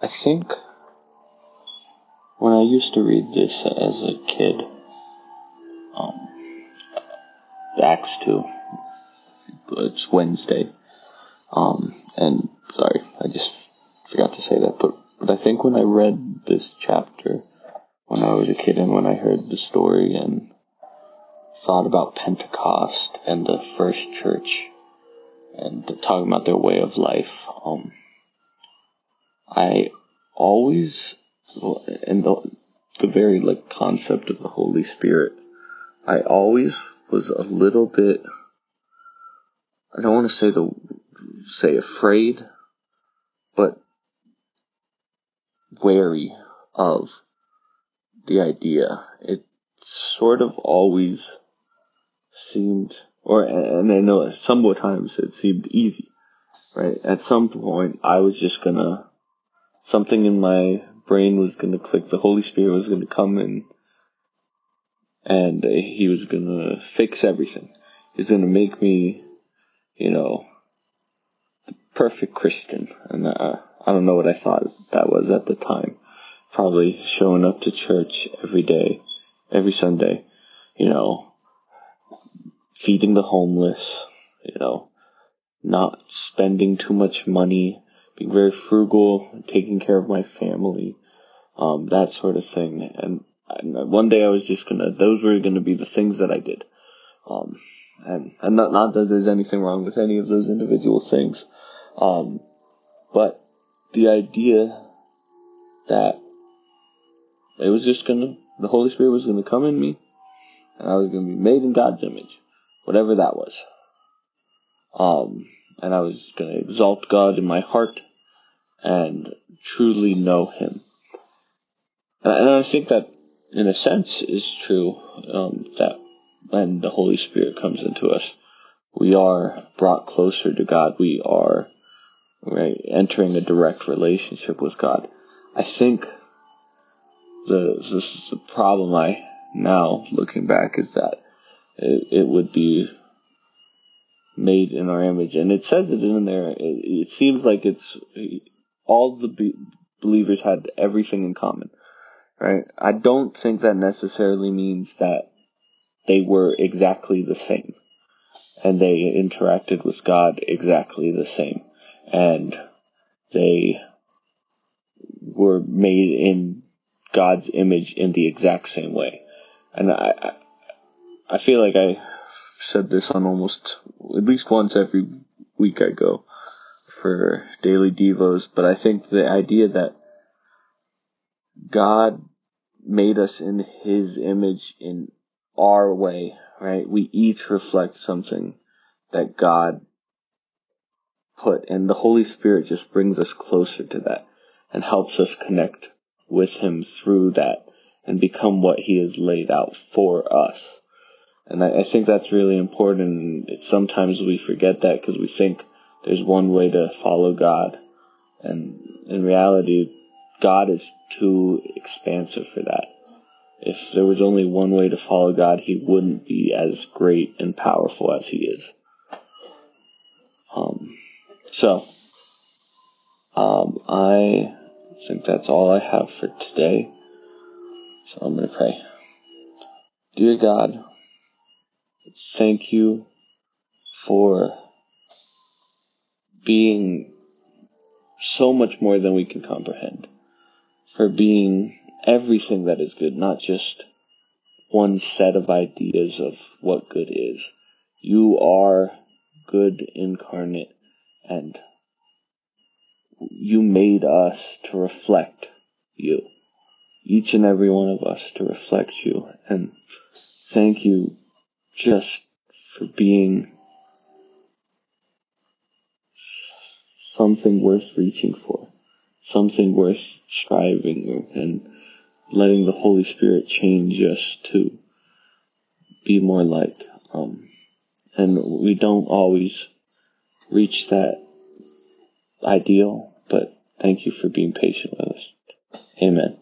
I think when I used to read this as a kid, um, Acts 2, it's Wednesday, um, and sorry, I just forgot to say that, but, but I think when I read this chapter when I was a kid and when I heard the story and thought about Pentecost and the first church and talking about their way of life, um, I always, and the, the very like concept of the Holy Spirit, I always was a little bit, I don't want to say the, say afraid, but wary of the idea. It sort of always seemed, or, and I know at some times it seemed easy, right? At some point, I was just gonna something in my brain was going to click. The Holy Spirit was going to come in and he was going to fix everything. He's going to make me, you know, the perfect Christian. And uh, I don't know what I thought that was at the time. Probably showing up to church every day, every Sunday, you know, feeding the homeless, you know, not spending too much money being very frugal, taking care of my family, um, that sort of thing. And, and, one day I was just gonna, those were gonna be the things that I did. Um, and, and not, not that there's anything wrong with any of those individual things. Um, but the idea that it was just gonna, the Holy Spirit was gonna come in me, and I was gonna be made in God's image, whatever that was. Um, and I was going to exalt God in my heart and truly know Him. And I think that, in a sense, is true um, that when the Holy Spirit comes into us, we are brought closer to God. We are right, entering a direct relationship with God. I think the, the, the problem I now looking back is that it, it would be made in our image, and it says it in there. It, it seems like it's all the be- believers had everything in common, right? I don't think that necessarily means that they were exactly the same, and they interacted with God exactly the same, and they were made in God's image in the exact same way. And I, I, I feel like I said this on almost at least once every week I go for daily devos, but I think the idea that God made us in His image in our way, right? We each reflect something that God put, and the Holy Spirit just brings us closer to that and helps us connect with Him through that and become what He has laid out for us. And I, I think that's really important. And sometimes we forget that because we think there's one way to follow God. And in reality, God is too expansive for that. If there was only one way to follow God, He wouldn't be as great and powerful as He is. Um, so, um, I think that's all I have for today. So I'm going to pray. Dear God, thank you for being so much more than we can comprehend, for being everything that is good, not just one set of ideas of what good is. You are good incarnate and you made us to reflect you. Each and every one of us to reflect you. And thank you just for being something worth reaching for, something worth striving and letting the Holy Spirit change us to be more like. Um, and we don't always reach that ideal, but thank you for being patient with us. Amen.